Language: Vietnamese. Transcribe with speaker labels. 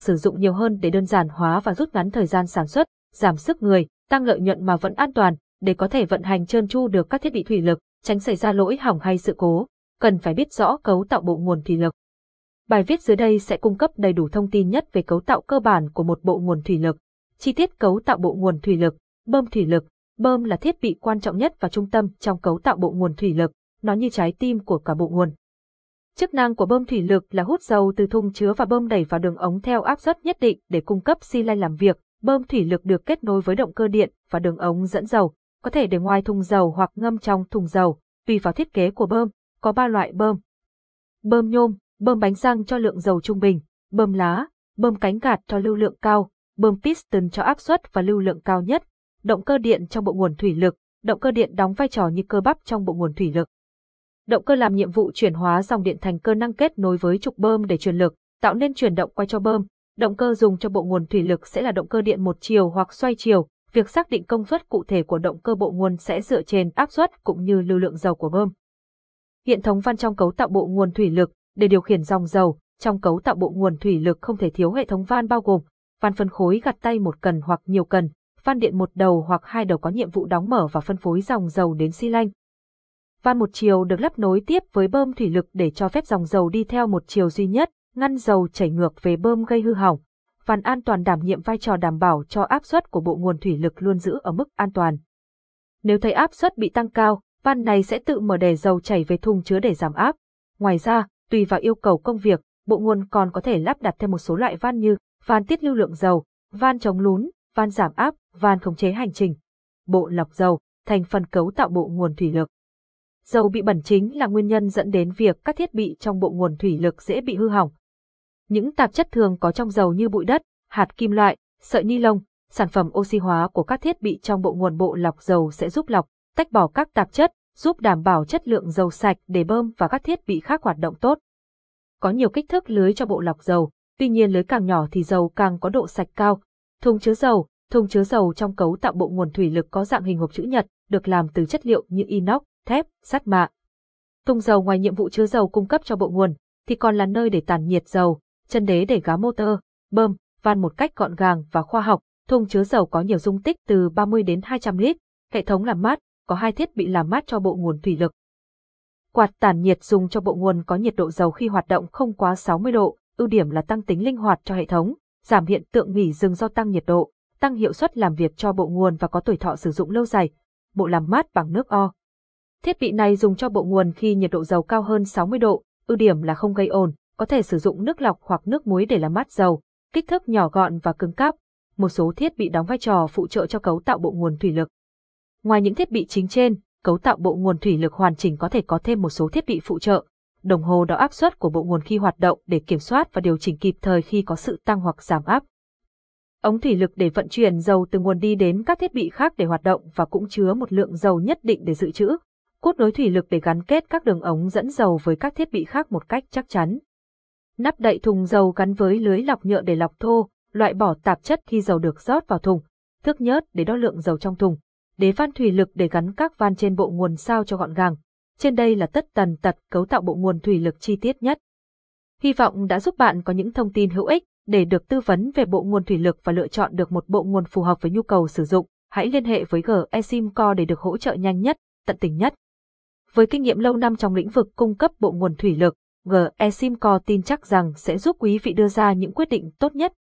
Speaker 1: sử dụng nhiều hơn để đơn giản hóa và rút ngắn thời gian sản xuất, giảm sức người, tăng lợi nhuận mà vẫn an toàn, để có thể vận hành trơn tru được các thiết bị thủy lực, tránh xảy ra lỗi hỏng hay sự cố, cần phải biết rõ cấu tạo bộ nguồn thủy lực. Bài viết dưới đây sẽ cung cấp đầy đủ thông tin nhất về cấu tạo cơ bản của một bộ nguồn thủy lực. Chi tiết cấu tạo bộ nguồn thủy lực, bơm thủy lực. Bơm là thiết bị quan trọng nhất và trung tâm trong cấu tạo bộ nguồn thủy lực, nó như trái tim của cả bộ nguồn. Chức năng của bơm thủy lực là hút dầu từ thùng chứa và bơm đẩy vào đường ống theo áp suất nhất định để cung cấp xi lanh làm việc. Bơm thủy lực được kết nối với động cơ điện và đường ống dẫn dầu, có thể để ngoài thùng dầu hoặc ngâm trong thùng dầu, tùy vào thiết kế của bơm, có 3 loại bơm. Bơm nhôm, bơm bánh răng cho lượng dầu trung bình, bơm lá, bơm cánh gạt cho lưu lượng cao, bơm piston cho áp suất và lưu lượng cao nhất, động cơ điện trong bộ nguồn thủy lực, động cơ điện đóng vai trò như cơ bắp trong bộ nguồn thủy lực. Động cơ làm nhiệm vụ chuyển hóa dòng điện thành cơ năng kết nối với trục bơm để truyền lực, tạo nên chuyển động quay cho bơm. Động cơ dùng cho bộ nguồn thủy lực sẽ là động cơ điện một chiều hoặc xoay chiều. Việc xác định công suất cụ thể của động cơ bộ nguồn sẽ dựa trên áp suất cũng như lưu lượng dầu của bơm. Hệ thống van trong cấu tạo bộ nguồn thủy lực để điều khiển dòng dầu, trong cấu tạo bộ nguồn thủy lực không thể thiếu hệ thống van bao gồm van phân khối gạt tay một cần hoặc nhiều cần, van điện một đầu hoặc hai đầu có nhiệm vụ đóng mở và phân phối dòng dầu đến xi lanh. Van một chiều được lắp nối tiếp với bơm thủy lực để cho phép dòng dầu đi theo một chiều duy nhất, ngăn dầu chảy ngược về bơm gây hư hỏng. Van an toàn đảm nhiệm vai trò đảm bảo cho áp suất của bộ nguồn thủy lực luôn giữ ở mức an toàn. Nếu thấy áp suất bị tăng cao, van này sẽ tự mở đè dầu chảy về thùng chứa để giảm áp. Ngoài ra, tùy vào yêu cầu công việc, bộ nguồn còn có thể lắp đặt thêm một số loại van như van tiết lưu lượng dầu, van chống lún, van giảm áp, van khống chế hành trình. Bộ lọc dầu, thành phần cấu tạo bộ nguồn thủy lực. Dầu bị bẩn chính là nguyên nhân dẫn đến việc các thiết bị trong bộ nguồn thủy lực dễ bị hư hỏng. Những tạp chất thường có trong dầu như bụi đất, hạt kim loại, sợi ni lông, sản phẩm oxy hóa của các thiết bị trong bộ nguồn bộ lọc dầu sẽ giúp lọc, tách bỏ các tạp chất, giúp đảm bảo chất lượng dầu sạch để bơm và các thiết bị khác hoạt động tốt. Có nhiều kích thước lưới cho bộ lọc dầu, tuy nhiên lưới càng nhỏ thì dầu càng có độ sạch cao. Thùng chứa dầu, thùng chứa dầu trong cấu tạo bộ nguồn thủy lực có dạng hình hộp chữ nhật, được làm từ chất liệu như inox, thép, sắt mạ. Thùng dầu ngoài nhiệm vụ chứa dầu cung cấp cho bộ nguồn, thì còn là nơi để tản nhiệt dầu, chân đế để gá motor, bơm, van một cách gọn gàng và khoa học. Thùng chứa dầu có nhiều dung tích từ 30 đến 200 lít, hệ thống làm mát, có hai thiết bị làm mát cho bộ nguồn thủy lực. Quạt tản nhiệt dùng cho bộ nguồn có nhiệt độ dầu khi hoạt động không quá 60 độ, ưu điểm là tăng tính linh hoạt cho hệ thống, giảm hiện tượng nghỉ dừng do tăng nhiệt độ, tăng hiệu suất làm việc cho bộ nguồn và có tuổi thọ sử dụng lâu dài. Bộ làm mát bằng nước o. Thiết bị này dùng cho bộ nguồn khi nhiệt độ dầu cao hơn 60 độ, ưu điểm là không gây ồn, có thể sử dụng nước lọc hoặc nước muối để làm mát dầu, kích thước nhỏ gọn và cứng cáp. Một số thiết bị đóng vai trò phụ trợ cho cấu tạo bộ nguồn thủy lực. Ngoài những thiết bị chính trên, cấu tạo bộ nguồn thủy lực hoàn chỉnh có thể có thêm một số thiết bị phụ trợ. Đồng hồ đo áp suất của bộ nguồn khi hoạt động để kiểm soát và điều chỉnh kịp thời khi có sự tăng hoặc giảm áp. Ống thủy lực để vận chuyển dầu từ nguồn đi đến các thiết bị khác để hoạt động và cũng chứa một lượng dầu nhất định để dự trữ. Cốt nối thủy lực để gắn kết các đường ống dẫn dầu với các thiết bị khác một cách chắc chắn. Nắp đậy thùng dầu gắn với lưới lọc nhựa để lọc thô, loại bỏ tạp chất khi dầu được rót vào thùng. Thước nhớt để đo lượng dầu trong thùng đế van thủy lực để gắn các van trên bộ nguồn sao cho gọn gàng. Trên đây là tất tần tật cấu tạo bộ nguồn thủy lực chi tiết nhất. Hy vọng đã giúp bạn có những thông tin hữu ích để được tư vấn về bộ nguồn thủy lực và lựa chọn được một bộ nguồn phù hợp với nhu cầu sử dụng. Hãy liên hệ với GESIMCO để được hỗ trợ nhanh nhất, tận tình nhất. Với kinh nghiệm lâu năm trong lĩnh vực cung cấp bộ nguồn thủy lực, GESIMCO tin chắc rằng sẽ giúp quý vị đưa ra những quyết định tốt nhất.